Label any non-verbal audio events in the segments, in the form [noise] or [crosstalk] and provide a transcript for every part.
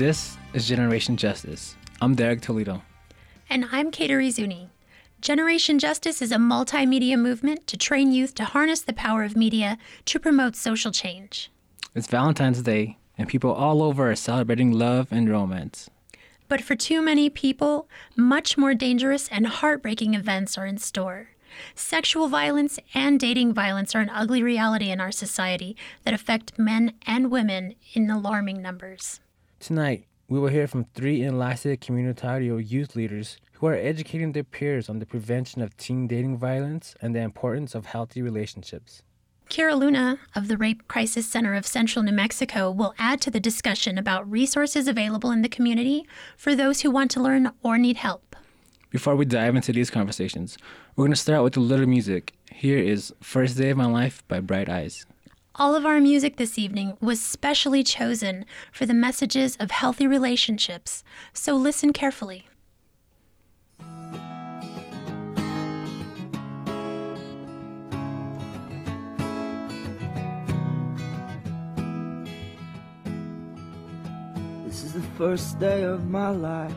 This is Generation Justice. I'm Derek Toledo. And I'm Kateri Zuni. Generation Justice is a multimedia movement to train youth to harness the power of media to promote social change. It's Valentine's Day, and people all over are celebrating love and romance. But for too many people, much more dangerous and heartbreaking events are in store. Sexual violence and dating violence are an ugly reality in our society that affect men and women in alarming numbers. Tonight, we will hear from three Enlace Comunitario youth leaders who are educating their peers on the prevention of teen dating violence and the importance of healthy relationships. Kira Luna of the Rape Crisis Center of Central New Mexico will add to the discussion about resources available in the community for those who want to learn or need help. Before we dive into these conversations, we're going to start with a little music. Here is First Day of My Life by Bright Eyes. All of our music this evening was specially chosen for the messages of healthy relationships, so listen carefully. This is the first day of my life.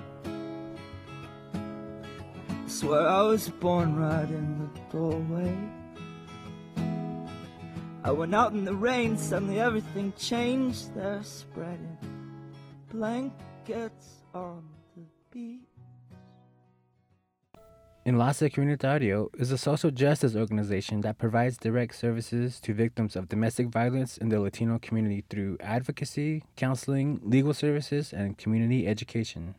I swear I was born right in the doorway. I went out in the rain, suddenly everything changed. They're spreading blankets on the beach. Enlace Comunitario is a social justice organization that provides direct services to victims of domestic violence in the Latino community through advocacy, counseling, legal services, and community education.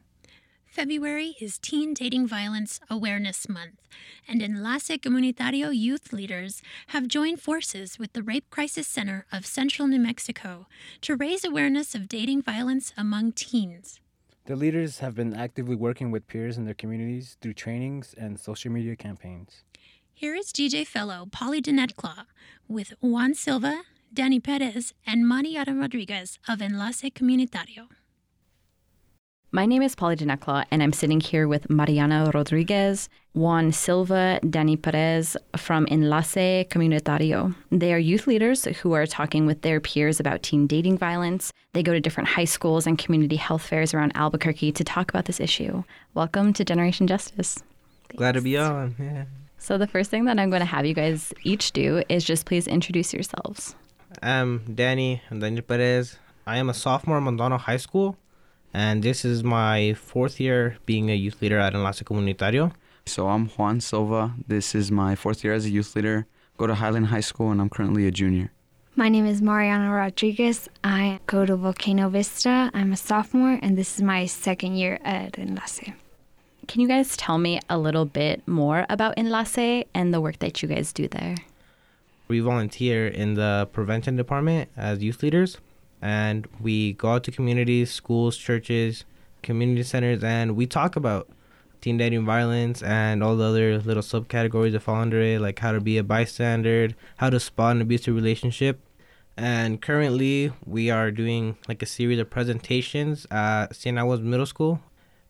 February is Teen Dating Violence Awareness Month, and Enlace Comunitario youth leaders have joined forces with the Rape Crisis Center of Central New Mexico to raise awareness of dating violence among teens. The leaders have been actively working with peers in their communities through trainings and social media campaigns. Here is DJ fellow Polly Dinetclaw with Juan Silva, Danny Perez, and Mariana Rodriguez of Enlace Comunitario. My name is Polly Dinecla, and I'm sitting here with Mariana Rodriguez, Juan Silva, Danny Perez from Enlace Comunitario. They are youth leaders who are talking with their peers about teen dating violence. They go to different high schools and community health fairs around Albuquerque to talk about this issue. Welcome to Generation Justice. Glad to be on. Yeah. So, the first thing that I'm going to have you guys each do is just please introduce yourselves. I'm Danny Daniel Perez. I am a sophomore at Manzano High School, and this is my fourth year being a youth leader at Enlace Comunitario. So I'm Juan Silva. This is my fourth year as a youth leader. Go to Highland High School and I'm currently a junior. My name is Mariana Rodriguez. I go to Volcano Vista. I'm a sophomore, and this is my second year at Enlace. Can you guys tell me a little bit more about Enlace and the work that you guys do there? We volunteer in the prevention department as youth leaders, and we go out to communities, schools, churches, community centers, and we talk about teen dating violence and all the other little subcategories that fall under it, like how to be a bystander, how to spot an abusive relationship. And currently, we are doing like a series of presentations at St. Aguas Middle School,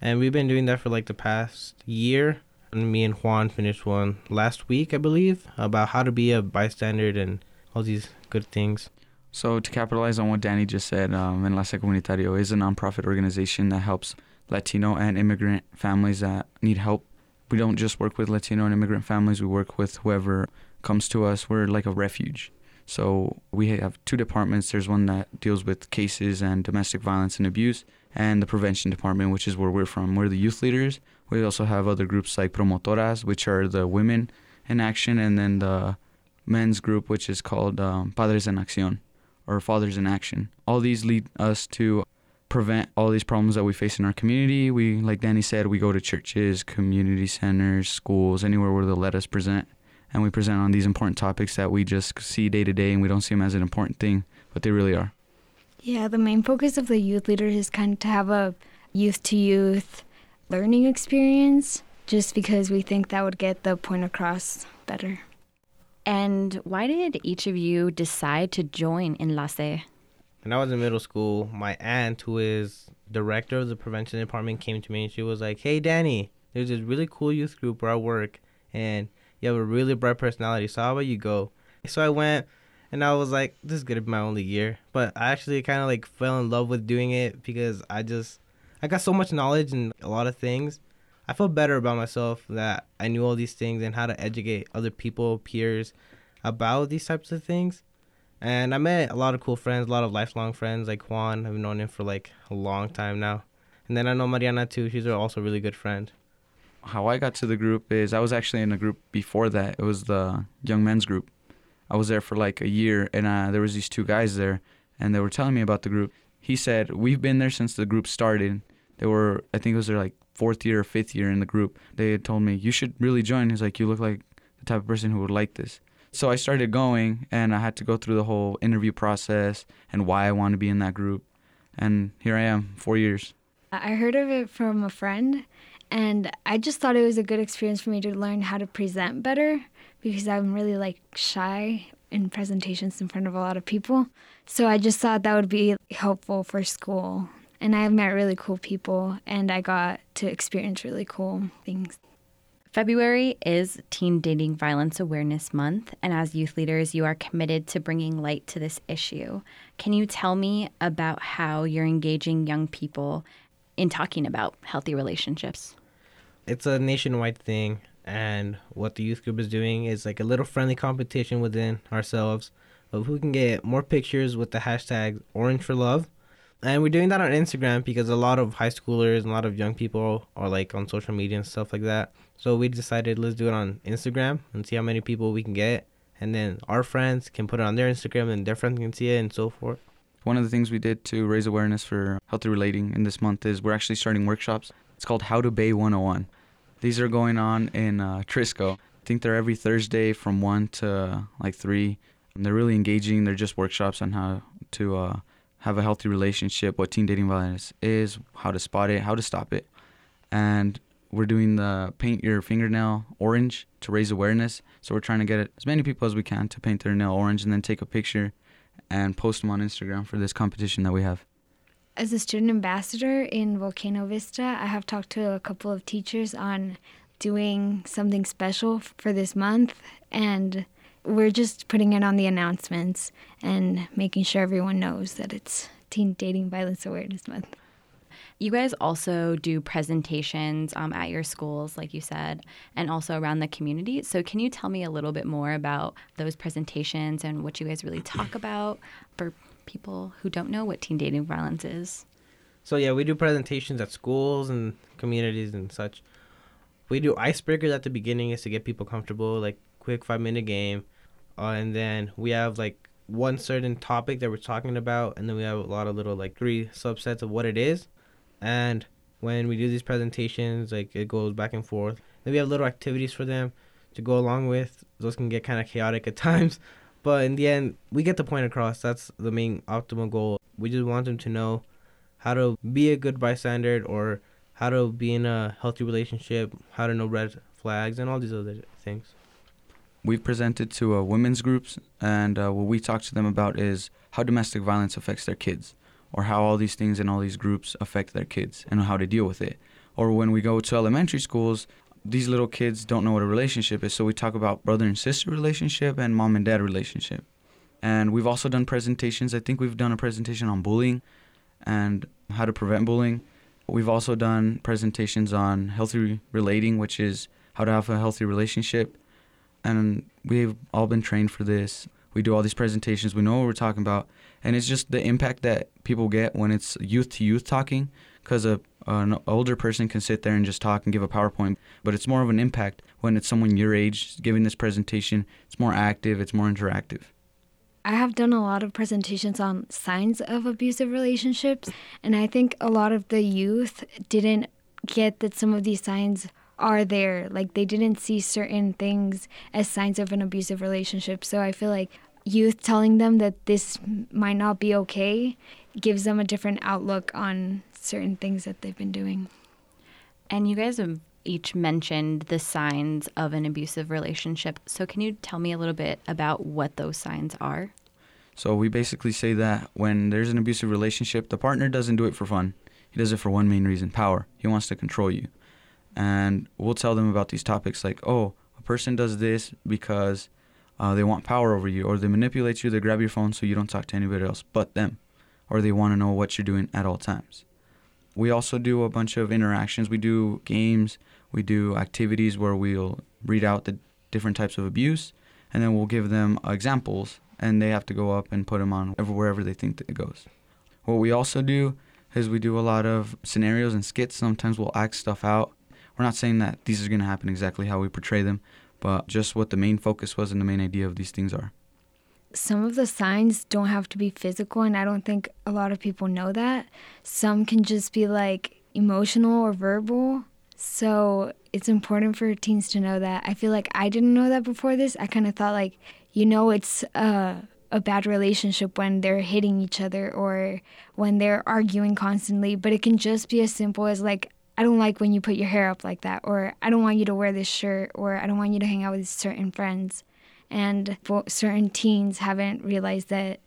and we've been doing that for like the past year. And me and Juan finished one last week, I believe, about how to be a bystander and all these good things. So to capitalize on what Danny just said, um, Enlace Comunitario is a nonprofit organization that helps Latino and immigrant families that need help. We don't just work with Latino and immigrant families, we work with whoever comes to us. We're like a refuge. So we have two departments. There's one that deals with cases and domestic violence and abuse, and the prevention department, which is where we're from. We're the youth leaders. We also have other groups like Promotoras, which are the women in action, and then the men's group, which is called um, Padres en Acción or Fathers in Action. All these lead us to prevent all these problems that we face in our community. We, like Danny said, we go to churches, community centers, schools, anywhere where they'll let us present. And we present on these important topics that we just see day to day and we don't see them as an important thing, but they really are. Yeah, the main focus of the youth leader is kind of to have a youth to youth learning experience, just because we think that would get the point across better. And why did each of you decide to join in Enlace? When I was in middle school, my aunt, who is director of the prevention department, came to me and she was like, "Hey, Danny, there's this really cool youth group where I work, and you have a really bright personality. So how about you go?" So I went, and I was like, this is gonna be my only year. But I actually kind of like fell in love with doing it because I just I got so much knowledge and a lot of things. I felt better about myself that I knew all these things and how to educate other people, peers, about these types of things. And I met a lot of cool friends, a lot of lifelong friends like Juan. I've known him for like a long time now. And then I know Mariana too. She's also a really good friend. How I got to the group is I was actually in a group before that. It was the young men's group. I was there for like a year, and uh, there was these two guys there, and they were telling me about the group. He said we've been there since the group started. They were, I think it was their like fourth year or fifth year in the group. They had told me you should really join. He's like, you look like the type of person who would like this. So I started going, and I had to go through the whole interview process and why I want to be in that group. And here I am, four years. I heard of it from a friend, and I just thought it was a good experience for me to learn how to present better because I'm really like shy in presentations in front of a lot of people. So I just thought that would be helpful for school. And I have met really cool people, and I got to experience really cool things. February is Teen Dating Violence Awareness Month, and as youth leaders, you are committed to bringing light to this issue. Can you tell me about how you're engaging young people in talking about healthy relationships? It's a nationwide thing, and what the youth group is doing is like a little friendly competition within ourselves of who can get more pictures with the hashtag Orange for Love. And we're doing that on Instagram because a lot of high schoolers and a lot of young people are like on social media and stuff like that. So we decided let's do it on Instagram and see how many people we can get. And then our friends can put it on their Instagram and their friends can see it and so forth. One of the things we did to raise awareness for healthy relating in this month is we're actually starting workshops. It's called How to Bay 101. These are going on in uh, Trisco. I think they're every Thursday from 1 to like 3. And they're really engaging. They're just workshops on how to uh, have a healthy relationship, what teen dating violence is, how to spot it, how to stop it. And we're doing the paint your fingernail orange to raise awareness. So we're trying to get as many people as we can to paint their nail orange and then take a picture and post them on Instagram for this competition that we have. As a student ambassador in Volcano Vista, I have talked to a couple of teachers on doing something special for this month and we're just putting it on the announcements and making sure everyone knows that it's Teen Dating Violence Awareness Month. You guys also do presentations um, at your schools, like you said, and also around the community. So, can you tell me a little bit more about those presentations and what you guys really talk [clears throat] about for people who don't know what teen dating violence is? So, yeah, we do presentations at schools and communities and such. We do icebreakers at the beginning is to get people comfortable, like quick five minute game. Uh, and then we have like one certain topic that we're talking about, and then we have a lot of little like three subsets of what it is and when we do these presentations, like it goes back and forth. Then we have little activities for them to go along with. Those can get kind of chaotic at [laughs] times, but in the end, we get the point across. That's the main optimal goal. We just want them to know how to be a good bystander or how to be in a healthy relationship, how to know red flags, and all these other things. We've presented to uh, women's groups, and uh, what we talk to them about is how domestic violence affects their kids or how all these things in all these groups affect their kids and how to deal with it. Or when we go to elementary schools, these little kids don't know what a relationship is, so we talk about brother and sister relationship and mom and dad relationship. And we've also done presentations. I think we've done a presentation on bullying and how to prevent bullying. We've also done presentations on healthy relating, which is how to have a healthy relationship. And we've all been trained for this. We do all these presentations. We know what we're talking about and it's just the impact that people get when it's youth to youth talking because a an older person can sit there and just talk and give a PowerPoint, but it's more of an impact when it's someone your age giving this presentation. It's more active, it's more interactive. I have done a lot of presentations on signs of abusive relationships, and I think a lot of the youth didn't get that some of these signs are there. Like they didn't see certain things as signs of an abusive relationship. So I feel like youth telling them that this might not be okay gives them a different outlook on certain things that they've been doing. And you guys have each mentioned the signs of an abusive relationship. So, can you tell me a little bit about what those signs are? So, we basically say that when there's an abusive relationship, the partner doesn't do it for fun. He does it for one main reason power. He wants to control you. And we'll tell them about these topics like, oh, a person does this because Uh, they want power over you, or they manipulate you. They grab your phone so you don't talk to anybody else but them, or they want to know what you're doing at all times. We also do a bunch of interactions. We do games. We do activities where we'll read out the different types of abuse, and then we'll give them examples, and they have to go up and put them on wherever they think it goes. What we also do is we do a lot of scenarios and skits. Sometimes we'll act stuff out. We're not saying that these are going to happen exactly how we portray them, but just what the main focus was and the main idea of these things are. Some of the signs don't have to be physical, and I don't think a lot of people know that. Some can just be like emotional or verbal. So it's important for teens to know that. I feel like I didn't know that before this. I kind of thought, like, you know, it's uh, a bad relationship when they're hitting each other or when they're arguing constantly, but it can just be as simple as like, I don't like when you put your hair up like that, or I don't want you to wear this shirt, or I don't want you to hang out with certain friends. And certain teens haven't realized that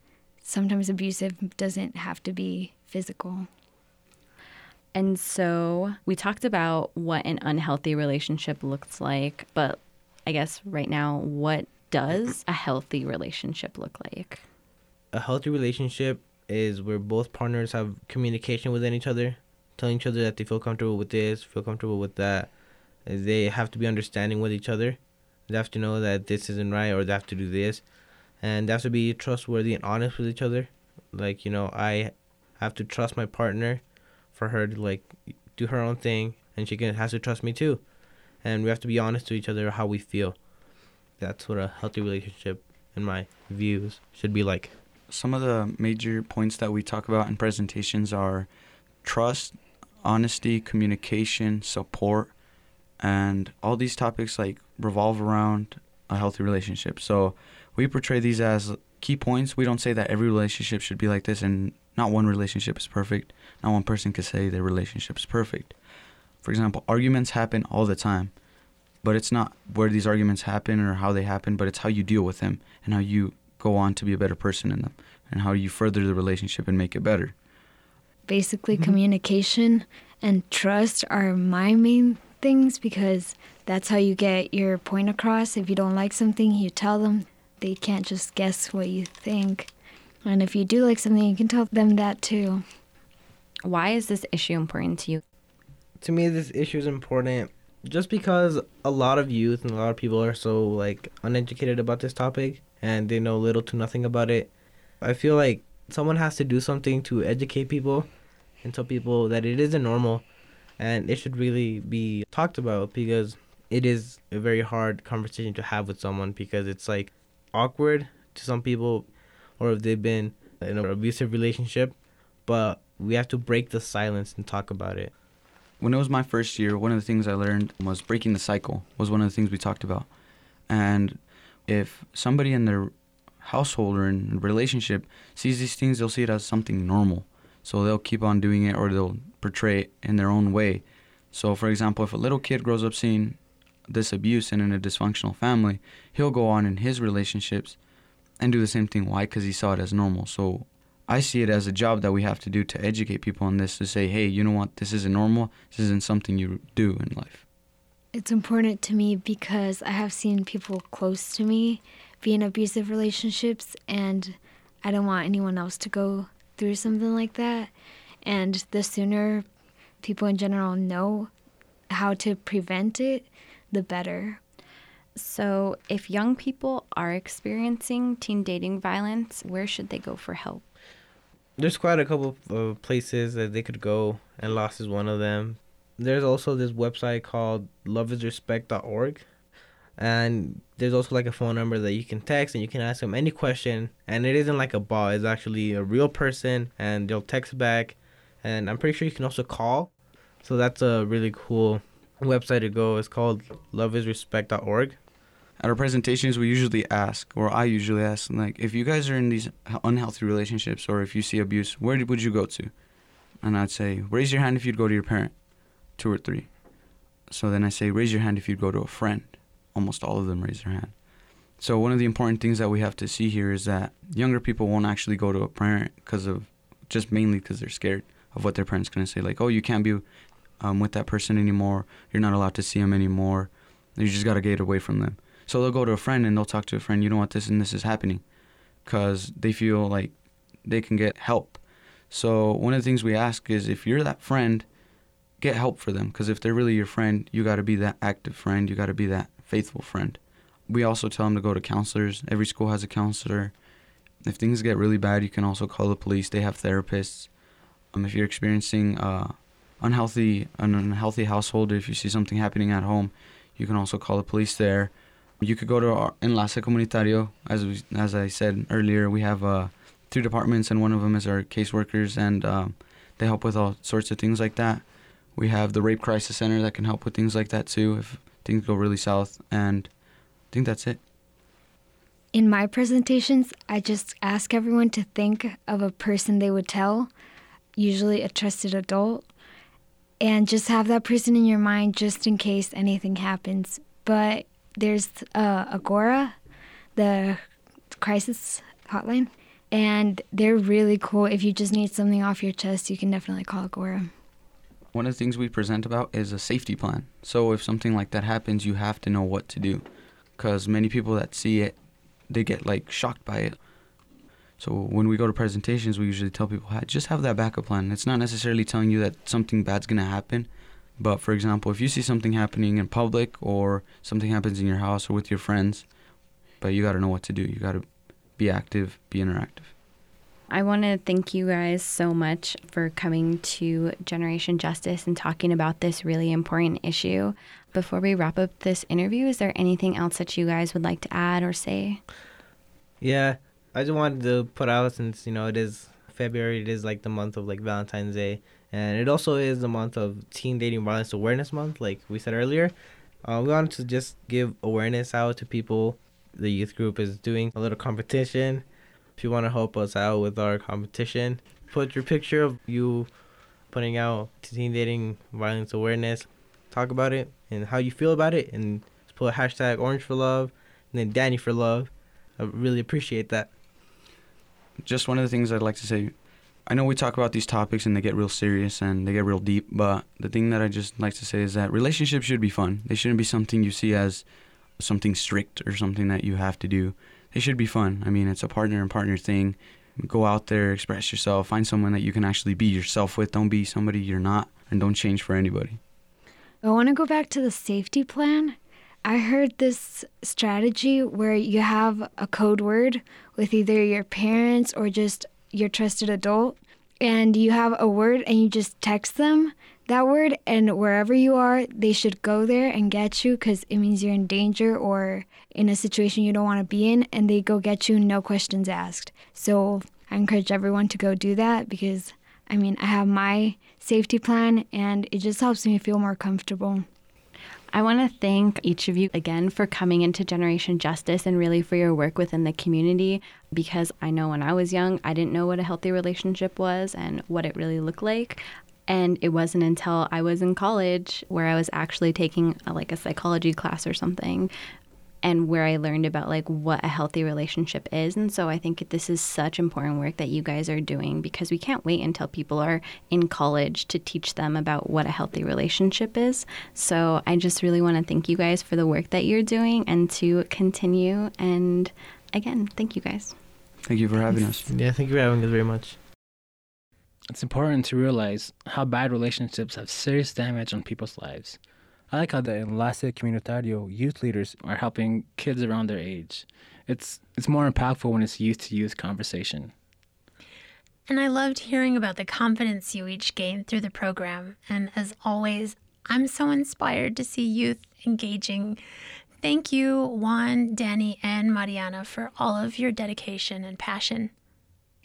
sometimes abusive doesn't have to be physical. And so we talked about what an unhealthy relationship looks like, but I guess right now, what does a healthy relationship look like? A healthy relationship is where both partners have communication within each other, telling each other that they feel comfortable with this, feel comfortable with that. They have to be understanding with each other. They have to know that this isn't right or they have to do this. And they have to be trustworthy and honest with each other. Like, you know, I have to trust my partner for her to like do her own thing and she can has to trust me too. And we have to be honest to each other how we feel that's what a healthy relationship, in my views, should be like. Some of the major points that we talk about in presentations are trust, honesty, communication, support, and all these topics like revolve around a healthy relationship. So we portray these as key points. We don't say that every relationship should be like this, and not one relationship is perfect. Not one person can say their relationship is perfect. For example, arguments happen all the time but it's not where these arguments happen or how they happen, but it's how you deal with them and how you go on to be a better person in them and how you further the relationship and make it better. Basically, mm-hmm. communication and trust are my main things because that's how you get your point across. If you don't like something, you tell them. They can't just guess what you think. And if you do like something, you can tell them that too. Why is this issue important to you? To me, this issue is important just because a lot of youth and a lot of people are so like uneducated about this topic and they know little to nothing about it i feel like someone has to do something to educate people and tell people that it isn't normal and it should really be talked about because it is a very hard conversation to have with someone because it's like awkward to some people or if they've been in an abusive relationship but we have to break the silence and talk about it when it was my first year, one of the things I learned was breaking the cycle was one of the things we talked about. And if somebody in their household or in relationship sees these things, they'll see it as something normal. So they'll keep on doing it or they'll portray it in their own way. So, for example, if a little kid grows up seeing this abuse and in a dysfunctional family, he'll go on in his relationships and do the same thing. Why? Because he saw it as normal. So I see it as a job that we have to do to educate people on this to say, hey, you know what, this isn't normal. This isn't something you do in life. It's important to me because I have seen people close to me be in abusive relationships, and I don't want anyone else to go through something like that. And the sooner people in general know how to prevent it, the better. So, if young people are experiencing teen dating violence, where should they go for help? there's quite a couple of uh, places that they could go, and Lost is one of them. There's also this website called loveisrespect.org, and there's also like a phone number that you can text and you can ask them any question, and it isn't like a bot; it's actually a real person, and they'll text back, and I'm pretty sure you can also call. So that's a really cool website to go. It's called loveisrespect.org at our presentations we usually ask or i usually ask like if you guys are in these unhealthy relationships or if you see abuse where would you go to? And i'd say raise your hand if you'd go to your parent two or three. So then i say raise your hand if you'd go to a friend almost all of them raise their hand so one of the important things that we have to see here is that younger people won't actually go to a parent because of just mainly because they're scared of what their parents to say like oh you can't be um, with that person anymore you're not allowed to see them anymore you just got to get away from them So they'll go to a friend and they'll talk to a friend, you know what, this and this is happening. Because they feel like they can get help. So one of the things we ask is if you're that friend, get help for them. Because if they're really your friend, you got to be that active friend. You got to be that faithful friend. We also tell them to go to counselors. Every school has a counselor. If things get really bad, you can also call the police. They have therapists. Um, if you're experiencing uh, unhealthy an unhealthy household, or if you see something happening at home, you can also call the police there. You could go to our Enlace Comunitario. As we, as I said earlier, we have uh, three departments, and one of them is our caseworkers, and um, they help with all sorts of things like that. We have the Rape Crisis Center that can help with things like that too if things go really south, and I think that's it. In my presentations, I just ask everyone to think of a person they would tell, usually a trusted adult, and just have that person in your mind just in case anything happens. But there's uh, Agora, the crisis hotline, and they're really cool. If you just need something off your chest, you can definitely call Agora. One of the things we present about is a safety plan. So if something like that happens, you have to know what to do. Because many people that see it, they get like shocked by it. So when we go to presentations, we usually tell people, "Hey, just have that backup plan. It's not necessarily telling you that something bad's going to happen. But for example, if you see something happening in public or something happens in your house or with your friends, but you got to know what to do. You got to be active, be interactive. I want to thank you guys so much for coming to Generation Justice and talking about this really important issue. Before we wrap up this interview, is there anything else that you guys would like to add or say? Yeah, I just wanted to put out since you know it is February, it is like the month of like Valentine's Day, and it also is the month of Teen Dating Violence Awareness Month, like we said earlier. Uh, we wanted to just give awareness out to people. The youth group is doing a little competition. If you want to help us out with our competition, put your picture of you putting out teen dating violence awareness. Talk about it and how you feel about it, and put hashtag Orange for Love and then Danny for Love. I really appreciate that. just one of the things I'd like to say. I know we talk about these topics and they get real serious and they get real deep, but the thing that I just like to say is that relationships should be fun. They shouldn't be something you see as something strict or something that you have to do. They should be fun. I mean, it's a partner and partner thing. Go out there, express yourself, find someone that you can actually be yourself with. Don't be somebody you're not, and don't change for anybody. I want to go back to the safety plan. I heard this strategy where you have a code word with either your parents or just your trusted adult, and you have a word and you just text them that word, and wherever you are, they should go there and get you because it means you're in danger or in a situation you don't want to be in, and they go get you, no questions asked. So I encourage everyone to go do that because I mean, I have my safety plan and it just helps me feel more comfortable. I want to thank each of you again for coming into Generation Justice and really for your work within the community because I know when I was young, I didn't know what a healthy relationship was and what it really looked like. And it wasn't until I was in college where I was actually taking a, like a psychology class or something and where I learned about like what a healthy relationship is. And so I think this is such important work that you guys are doing because we can't wait until people are in college to teach them about what a healthy relationship is. So I just really want to thank you guys for the work that you're doing and to continue. And again, thank you guys. Thank you for having us. Yeah, thank you for having us very much. It's important to realize how bad relationships have serious damage on people's lives. I like how the Enlace Comunitario youth leaders are helping kids around their age. It's it's more impactful when it's youth to youth conversation. And I loved hearing about the confidence you each gained through the program. And as always, I'm so inspired to see youth engaging. Thank you, Juan, Danny, and Mariana, for all of your dedication and passion.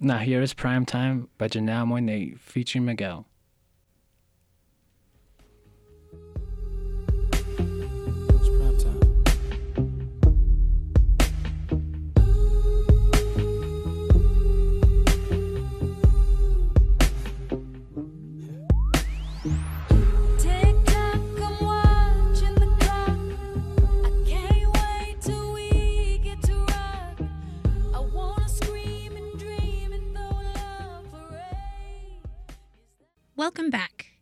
Now here is Prime Time by Janelle Monáe featuring Miguel. Welcome back.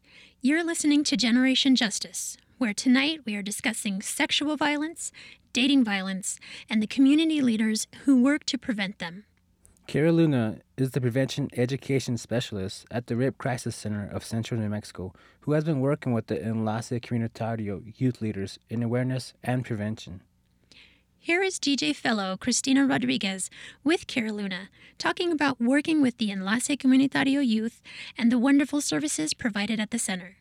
You're listening to Generation Justice, where tonight we are discussing sexual violence, dating violence, and the community leaders who work to prevent them. Kira Luna is the prevention education specialist at the Rape Crisis Center of Central New Mexico, who has been working with the Enlace Comunitario youth leaders in awareness and prevention. Here is DJ fellow Cristina Rodriguez with Kira Luna talking about working with the Enlace Comunitario youth and the wonderful services provided at the center.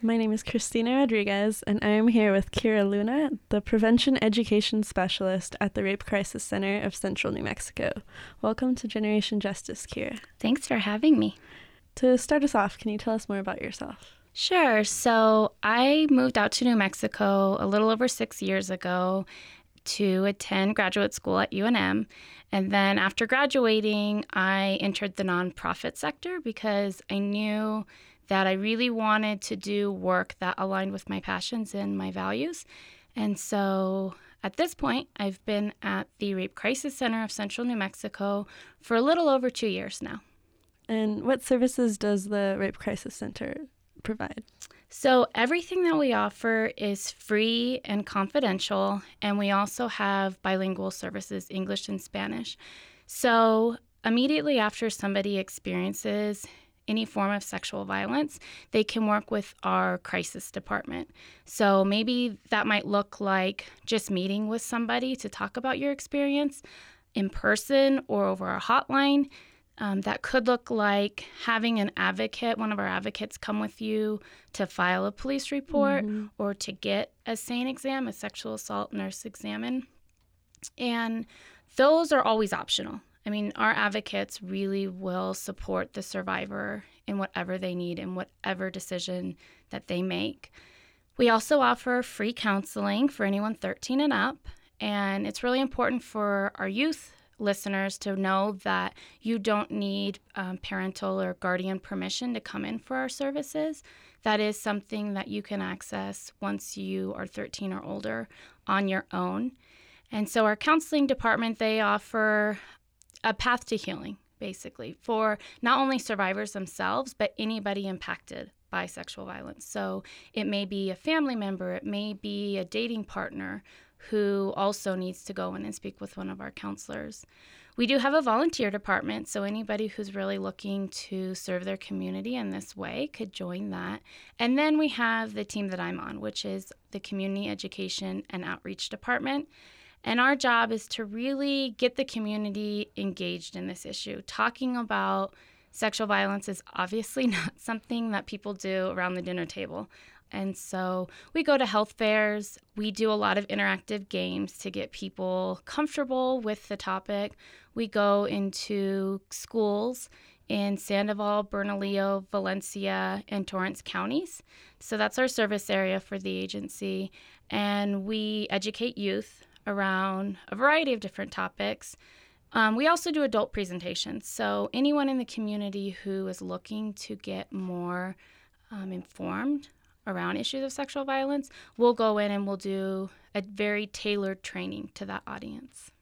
My name is Christina Rodriguez, and I am here with Kira Luna, the Prevention Education Specialist at the Rape Crisis Center of Central New Mexico. Welcome to Generation Justice, Kira. Thanks for having me. To start us off, can you tell us more about yourself? Sure. So I moved out to New Mexico a little over six years ago to attend graduate school at UNM. And then after graduating, I entered the nonprofit sector because I knew that I really wanted to do work that aligned with my passions and my values. And so at this point, I've been at the Rape Crisis Center of Central New Mexico for a little over two years now. And what services does the Rape Crisis Center provide? So, everything that we offer is free and confidential, and we also have bilingual services, English and Spanish. So, immediately after somebody experiences any form of sexual violence, they can work with our crisis department. So, maybe that might look like just meeting with somebody to talk about your experience in person or over a hotline. Um, that could look like having an advocate, one of our advocates, come with you to file a police report or to get a SANE exam, a sexual assault nurse examine. And those are always optional. I mean, our advocates really will support the survivor in whatever they need and whatever decision that they make. We also offer free counseling for anyone 13 and up, and it's really important for our youth listeners to know that you don't need um, parental or guardian permission to come in for our services. That is something that you can access once you are 13 or older on your own. And so, our counseling department, they offer a path to healing, basically, for not only survivors themselves, but anybody impacted by sexual violence. So, it may be a family member, it may be a dating partner who also needs to go in and speak with one of our counselors. We do have a volunteer department, so anybody who's really looking to serve their community in this way could join that. And then we have the team that I'm on, which is the Community Education and Outreach Department. And our job is to really get the community engaged in this issue. Talking about sexual violence is obviously [laughs] not something that people do around the dinner table. And so we go to health fairs. We do a lot of interactive games to get people comfortable with the topic. We go into schools in Sandoval, Bernalillo, Valencia, and Torrance counties. So that's our service area for the agency. And we educate youth around a variety of different topics. Um, we also do adult presentations. So anyone in the community who is looking to get more um, informed around issues of sexual violence, we'll go in and we'll do a very tailored training to that audience.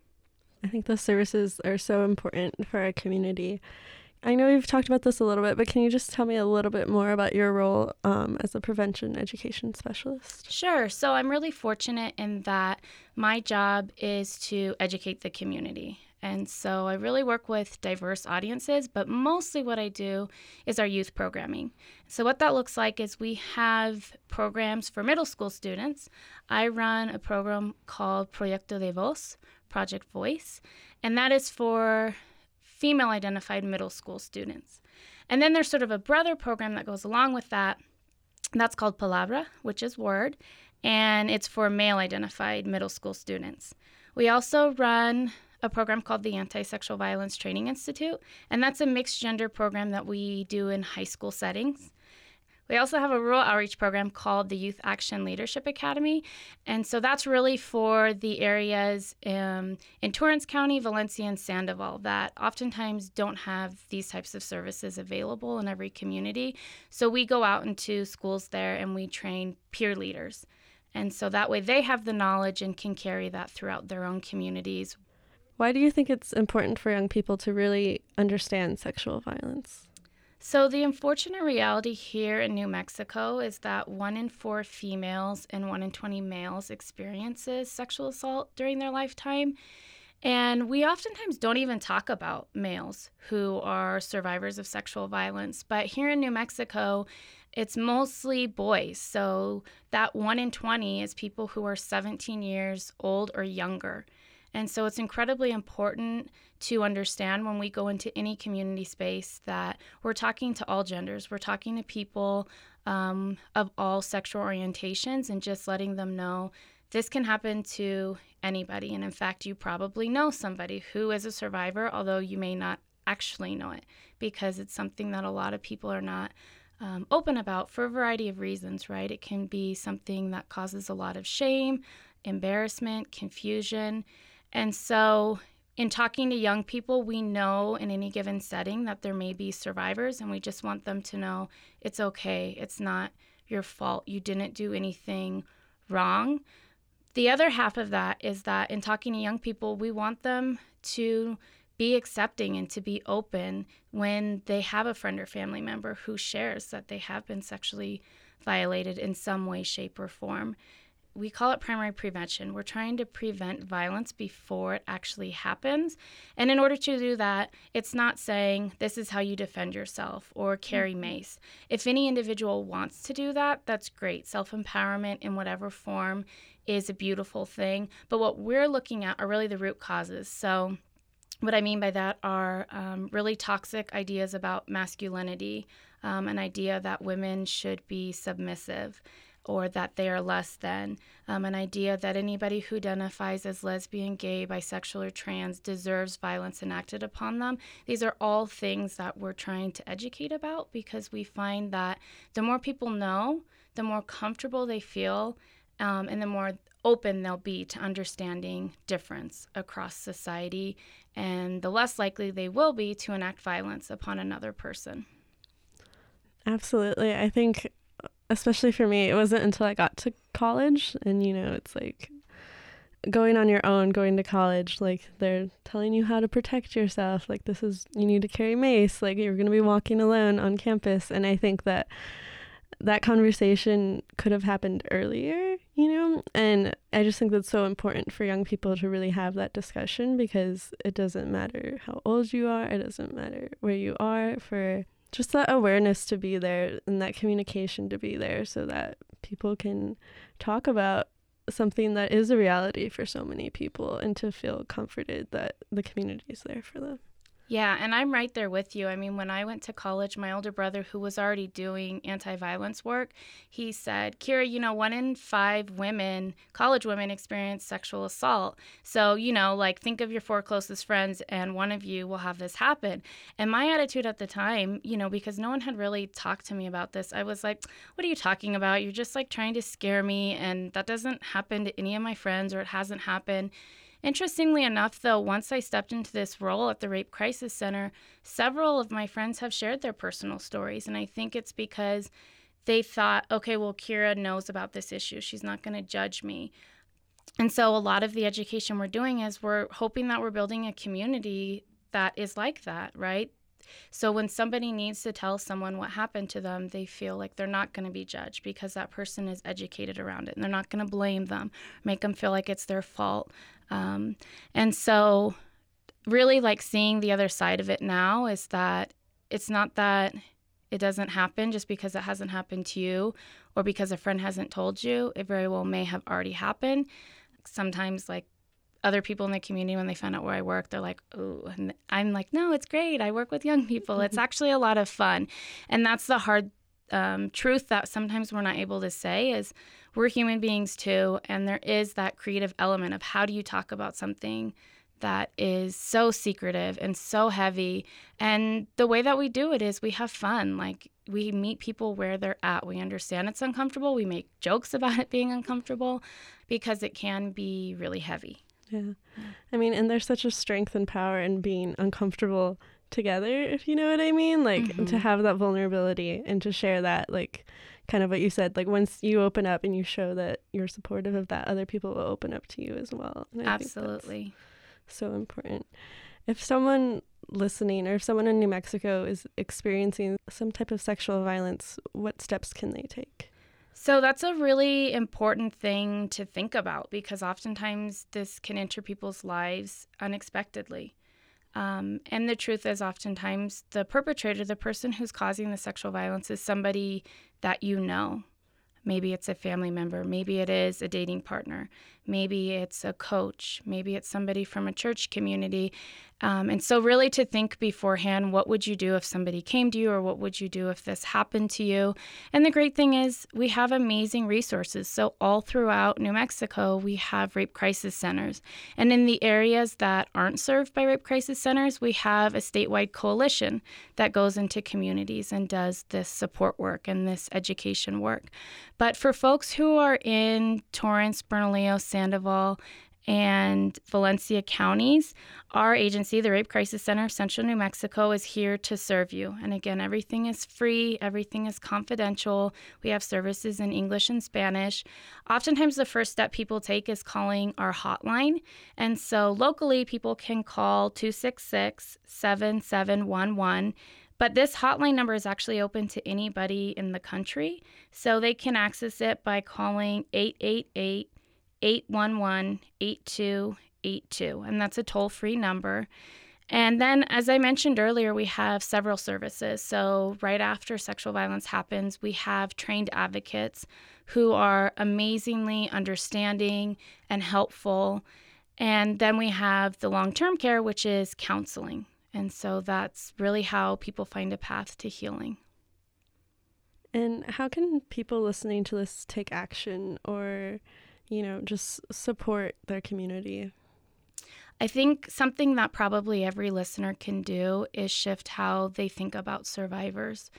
I think those services are so important for our community. I know you've talked about this a little bit, but can you just tell me a little bit more about your role um, as a prevention education specialist? Sure. So I'm really fortunate in that my job is to educate the community. And so I really work with diverse audiences, but mostly what I do is our youth programming. So, what that looks like is we have programs for middle school students. I run a program called Proyecto de Voz, Project Voice, and that is for female identified middle school students. And then there's sort of a brother program that goes along with that. That's called Palabra, which is word, and it's for male identified middle school students. We also run a program called the Anti Sexual Violence Training Institute, and that's a mixed gender program that we do in high school settings. We also have a rural outreach program called the Youth Action Leadership Academy. And so that's really for the areas um, in Torrance County, Valencia, and Sandoval that oftentimes don't have these types of services available in every community. So we go out into schools there and we train peer leaders. And so that way they have the knowledge and can carry that throughout their own communities. Why do you think it's important for young people to really understand sexual violence? So, the unfortunate reality here in New Mexico is that one in four females and one in 20 males experiences sexual assault during their lifetime. And we oftentimes don't even talk about males who are survivors of sexual violence. But here in New Mexico, it's mostly boys. So that one in 20 is people who are 17 years old or younger. And so it's incredibly important to understand when we go into any community space that we're talking to all genders, we're talking to people um, of all sexual orientations, and just letting them know this can happen to anybody. And in fact, you probably know somebody who is a survivor, although you may not actually know it because it's something that a lot of people are not um, open about for a variety of reasons, right? It can be something that causes a lot of shame, embarrassment, confusion. And so, in talking to young people, we know in any given setting that there may be survivors, and we just want them to know it's okay. It's not your fault. You didn't do anything wrong. The other half of that is that in talking to young people, we want them to be accepting and to be open when they have a friend or family member who shares that they have been sexually violated in some way, shape, or form. We call it primary prevention. We're trying to prevent violence before it actually happens. And in order to do that, it's not saying this is how you defend yourself or carry mace. If any individual wants to do that, that's great. Self empowerment in whatever form is a beautiful thing. But what we're looking at are really the root causes. So, what I mean by that are um, really toxic ideas about masculinity, um, an idea that women should be submissive or that they are less than, um, an idea that anybody who identifies as lesbian, gay, bisexual, or trans deserves violence enacted upon them. These are all things that we're trying to educate about because we find that the more people know, the more comfortable they feel, um, and the more open they'll be to understanding difference across society, and the less likely they will be to enact violence upon another person. Absolutely. I think, especially for me, it wasn't until I got to college, and you know, it's like going on your own, going to college, like they're telling you how to protect yourself. Like, this is, you need to carry mace, like, you're going to be walking alone on campus. And I think that that conversation could have happened earlier, you know? And I just think that's so important for young people to really have that discussion because it doesn't matter how old you are, it doesn't matter where you are, for just that awareness to be there and that communication to be there so that people can talk about something that is a reality for so many people and to feel comforted that the community is there for them. Yeah, and I'm right there with you. I mean, when I went to college, my older brother, who was already doing anti violence work, he said, Kira, you know, one in five women, college women, experience sexual assault. So, you know, like think of your four closest friends, and one of you will have this happen. And my attitude at the time, you know, because no one had really talked to me about this, I was like, what are you talking about? You're just like trying to scare me. And that doesn't happen to any of my friends, or it hasn't happened. Interestingly enough, though, once I stepped into this role at the Rape Crisis Center, several of my friends have shared their personal stories. And I think it's because they thought, okay, well, Kira knows about this issue. She's not going to judge me. And so a lot of the education we're doing is we're hoping that we're building a community that is like that, right? So when somebody needs to tell someone what happened to them, they feel like they're not going to be judged because that person is educated around it and they're not going to blame them, make them feel like it's their fault. Um, and so, really, like seeing the other side of it now is that it's not that it doesn't happen just because it hasn't happened to you or because a friend hasn't told you. It very well may have already happened. Sometimes, like, other people in the community when they find out where I work, they're like, "Oh," and I'm like, "No, it's great. I work with young people. It's [laughs] actually a lot of fun." And that's the hard um, truth that sometimes we're not able to say is we're human beings too, and there is that creative element of how do you talk about something that is so secretive and so heavy. And the way that we do it is we have fun. Like we meet people where they're at. We understand it's uncomfortable. We make jokes [laughs] about it being uncomfortable because it can be really heavy. Yeah. I mean, and there's such a strength and power in being uncomfortable together, if you know what I mean. Like Mhm. to have that vulnerability and to share that, like kind of what you said, like once you open up and you show that you're supportive of that, other people will open up to you as well. And I think that's Absolutely. so important. If someone listening or if someone in New Mexico is experiencing some type of sexual violence, what steps can they take? So that's a really important thing to think about because oftentimes this can enter people's lives unexpectedly. Um, and the truth is, oftentimes, the perpetrator, the person who's causing the sexual violence, is somebody that you know. Maybe it's a family member. Maybe it is a dating partner. Maybe it's a coach. Maybe it's somebody from a church community. Um, and so, really, to think beforehand what would you do if somebody came to you, or what would you do if this happened to you? And the great thing is, we have amazing resources. So, all throughout New Mexico, we have rape crisis centers. And in the areas that aren't served by rape crisis centers, we have a statewide coalition that goes into communities and does this support work and this education work. But for folks who are in Torrance, Bernalillo, Sandoval, and Valencia counties, our agency, the Rape Crisis Center of Central New Mexico, is here to serve you. And again, everything is free, everything is confidential. We have services in English and Spanish. Oftentimes, the first step people take is calling our hotline. And so locally, people can call 266 7711. But this hotline number is actually open to anybody in the country. So they can access it by calling 888 811 8282. And that's a toll free number. And then, as I mentioned earlier, we have several services. So, right after sexual violence happens, we have trained advocates who are amazingly understanding and helpful. And then we have the long term care, which is counseling. And so that's really how people find a path to healing. And how can people listening to this take action or, you know, just support their community? I think something that probably every listener can do is shift how they think about survivors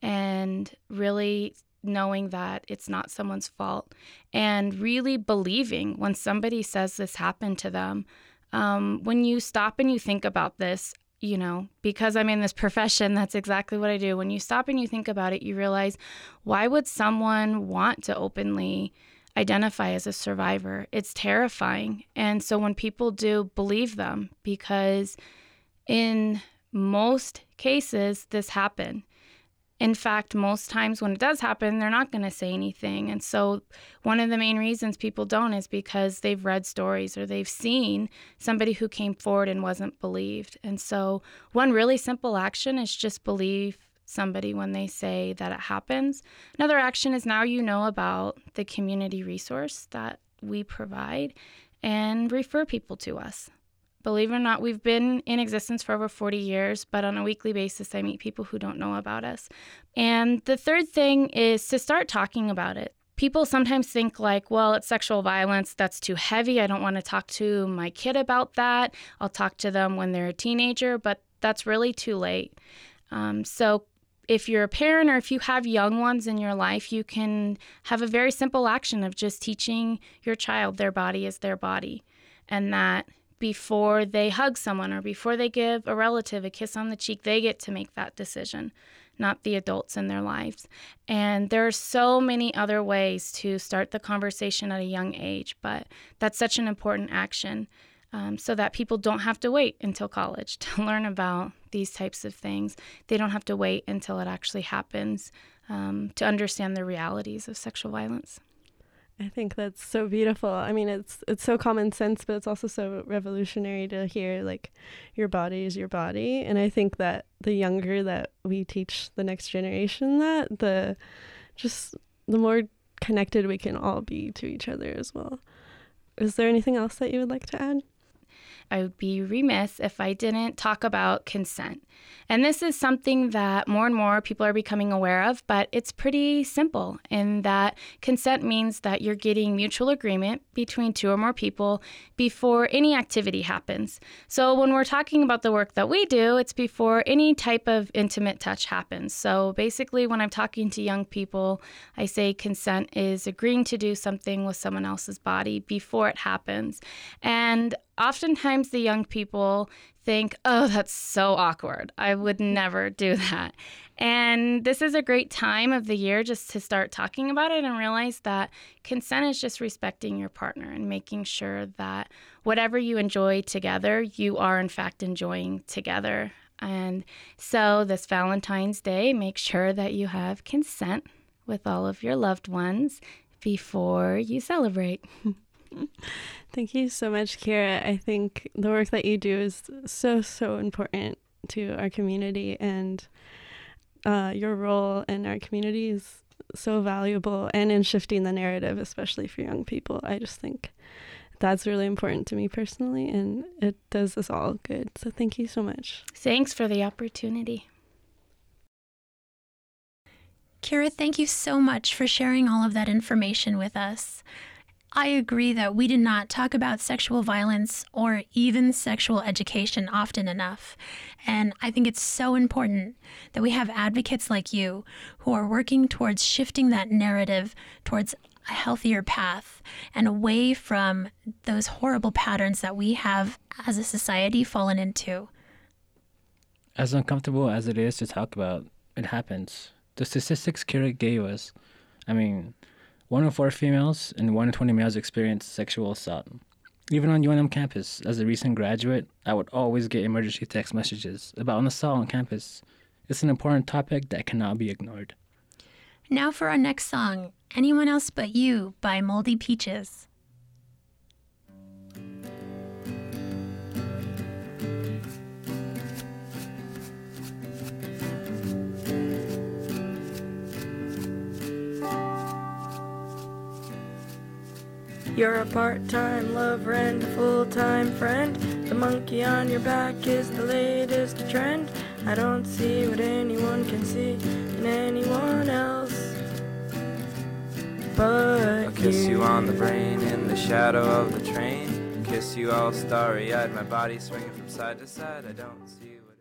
and really knowing that it's not someone's fault and really believing when somebody says this happened to them. Um, when you stop and you think about this, you know, because I'm in this [laughs] profession, that's exactly what I do. When you stop and you think about it, you realize why would someone want to openly identify as a survivor? It's terrifying. And so when people do, believe them because in most cases, this happened. In fact, most times when it does happen, they're not going to say anything. And so, one of the main reasons people don't is because they've read stories or they've seen somebody who came forward and wasn't believed. And so, one really simple action is just believe somebody when they say that it happens. Another action is now you know about the community resource that we provide and refer people to us. Believe it or not, we've been in existence for over 40 years, but on a weekly basis, I meet people who don't know about us. And the third thing is to start talking about it. People sometimes think, like, well, it's sexual violence, that's too heavy. I don't want to talk to my kid about that. I'll talk to them when they're a teenager, but that's really too late. Um, so, if you're a parent or if you have young ones in your life, you can have a very simple action of just teaching your child their body is their body and that before they hug someone or before they give a relative a kiss on the cheek, they get to make that decision, not the adults in their lives. And there are so many other ways to start the conversation at a young age, but that's such an important action um, so that people don't have to wait until college [laughs] to learn about these types of things. They don't have to wait until it actually happens um, to understand the realities of sexual violence. I think that's so beautiful. I mean, it's it's so common sense, but it's also so revolutionary to hear like your body is your body. And I think that the younger that we teach the next generation that, the just the more connected we can all be to each other as well. Is there anything else that you would like to add? I would be remiss if I didn't talk about consent. And this is something that more and more people are becoming aware of, but it's pretty simple in that consent means that you're getting mutual agreement between two or more people before any activity happens. So when we're talking about the work that we do, it's before any type of intimate touch happens. So basically, when I'm talking to young people, I say consent is agreeing to do something with someone else's body before it happens. And oftentimes the young people think, oh, that's so awkward. I would never do that. And this is a great time of the year just to start talking about it and realize that consent is just respecting your partner and making sure that whatever you enjoy together, you are in fact enjoying together. And so this Valentine's Day, make sure that you have consent with all of your loved ones before you celebrate. [laughs] [laughs] Thank you so much, Kira. I think the work that you do is so, so important to our community, and uh, your role in our community is so valuable and in shifting the narrative, especially for young people. I just think that's really important to me personally, and it does us all good. So thank you so much. Thanks for the opportunity. Kira, thank you so much for sharing all of that information with us. I agree that we do not talk about sexual violence or even sexual education often enough. And I think it's so important that we have advocates like you who are working towards shifting that narrative towards a healthier path and away from those horrible patterns that we have as a society fallen into. As uncomfortable as it is to talk about, it happens. The statistics Kira gave us, I mean, one in four females and one in 20 males experience sexual assault. Even on UNM campus, as a recent graduate, I would always get emergency text messages about an assault on campus. It's an important topic that cannot be ignored. Now for our next song, Anyone Else But You by Moldy Peaches. You're a part-time lover and a full-time friend. The monkey on your back is the latest trend. I don't see what anyone can see in anyone else. But I'll kiss you on the brain in the shadow of the train. Kiss you all starry eyed, my body swinging from side to side. I don't see what.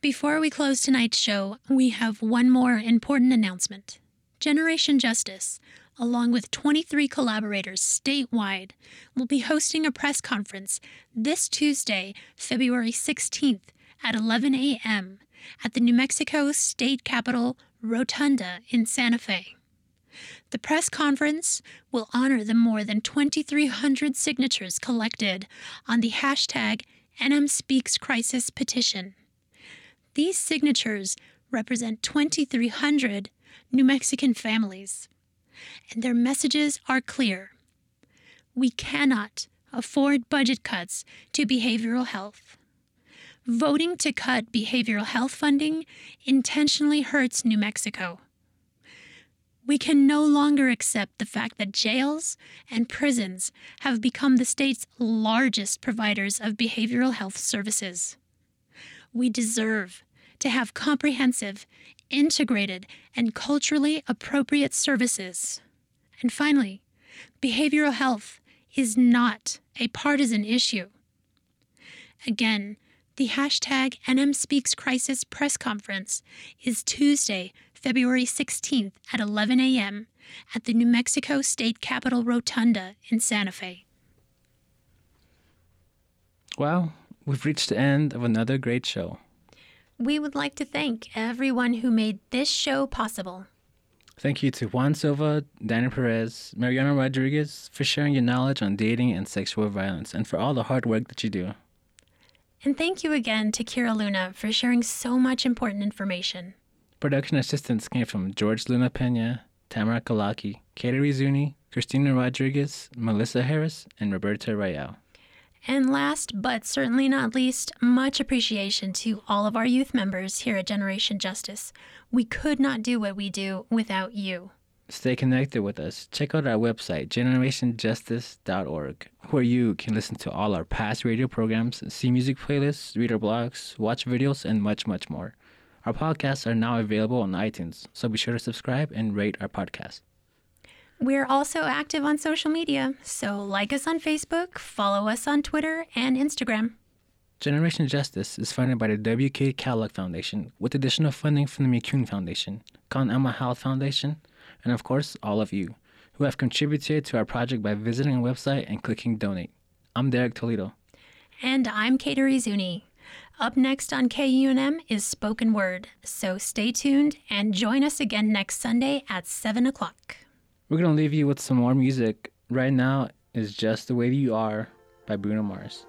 Before we close tonight's show, we have one more important announcement. Generation Justice, along with 23 collaborators statewide, will be hosting a press conference this Tuesday, February 16th at 11 a.m. at the New Mexico State Capitol Rotunda in Santa Fe. The press conference will honor the more than 2,300 signatures collected on the hashtag NMSpeaksCrisis petition. These signatures represent 2,300 New Mexican families, and their messages are clear. We cannot afford budget cuts to behavioral health. Voting to cut behavioral health funding intentionally hurts New Mexico. We can no longer accept the fact that jails and prisons have become the state's largest providers of behavioral health services. We deserve to have comprehensive, integrated, and culturally appropriate services. And finally, behavioral health is not a partisan issue. Again, the hashtag NM Speaks Crisis press conference is Tuesday, February 16th at 11 a.m. at the New Mexico State Capitol Rotunda in Santa Fe. Well, we've reached the end of another great show. We would like to thank everyone who made this show possible. Thank you to Juan Silva, Danny Perez, Mariana Rodriguez for sharing your knowledge on dating and sexual violence and for all the hard work that you do. And thank you again to Kira Luna for sharing so much important information. Production assistance came from George Luna Pena, Tamara Kalaki, Kateri Zuni, Christina Rodriguez, Melissa Harris, and Roberta Rayal. And last but certainly not least, much appreciation to all of our youth members here at Generation Justice. We could not do what we do without you. Stay connected with us. Check out our website, generationjustice.org, where you can listen to all our past radio programs, see music playlists, read our blogs, watch videos, and much, much more. Our podcasts are now available on iTunes, so be sure to subscribe and rate our podcast. We're also active on social media, so like us on Facebook, follow us on Twitter and Instagram. Generation Justice is funded by the W.K. Kellogg Foundation with additional funding from the McCune Foundation, Con Alma Health Foundation, and of course, all of you who have contributed to our project by visiting our website and clicking donate. I'm Derek Toledo. And I'm Kateri Zuni. Up next on KUNM is Spoken Word, so stay tuned and join us again next Sunday at 7 o'clock. We're going to leave you with some more music. Right now is Just the Way You Are by Bruno Mars.